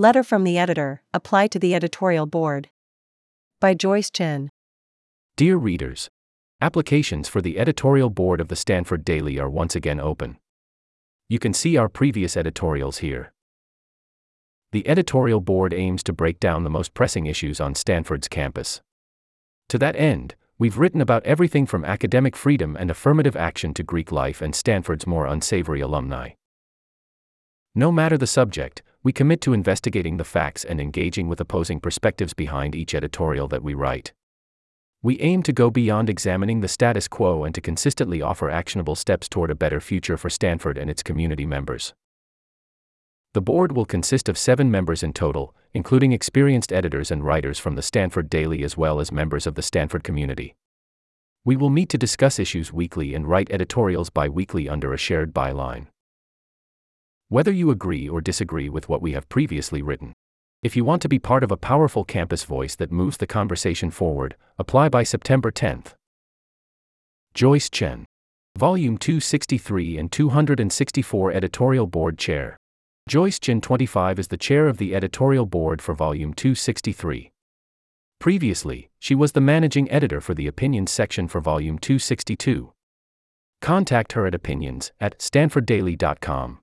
Letter from the Editor Apply to the Editorial Board. By Joyce Chen. Dear readers, applications for the editorial board of the Stanford Daily are once again open. You can see our previous editorials here. The editorial board aims to break down the most pressing issues on Stanford's campus. To that end, we've written about everything from academic freedom and affirmative action to Greek life and Stanford's more unsavory alumni. No matter the subject, we commit to investigating the facts and engaging with opposing perspectives behind each editorial that we write. We aim to go beyond examining the status quo and to consistently offer actionable steps toward a better future for Stanford and its community members. The board will consist of seven members in total, including experienced editors and writers from the Stanford Daily as well as members of the Stanford community. We will meet to discuss issues weekly and write editorials bi weekly under a shared byline. Whether you agree or disagree with what we have previously written, if you want to be part of a powerful campus voice that moves the conversation forward, apply by September 10th. Joyce Chen, Volume 263 and 264 Editorial Board Chair. Joyce Chen 25 is the chair of the editorial board for Volume 263. Previously, she was the managing editor for the opinions section for Volume 262. Contact her at opinions at stanforddaily.com.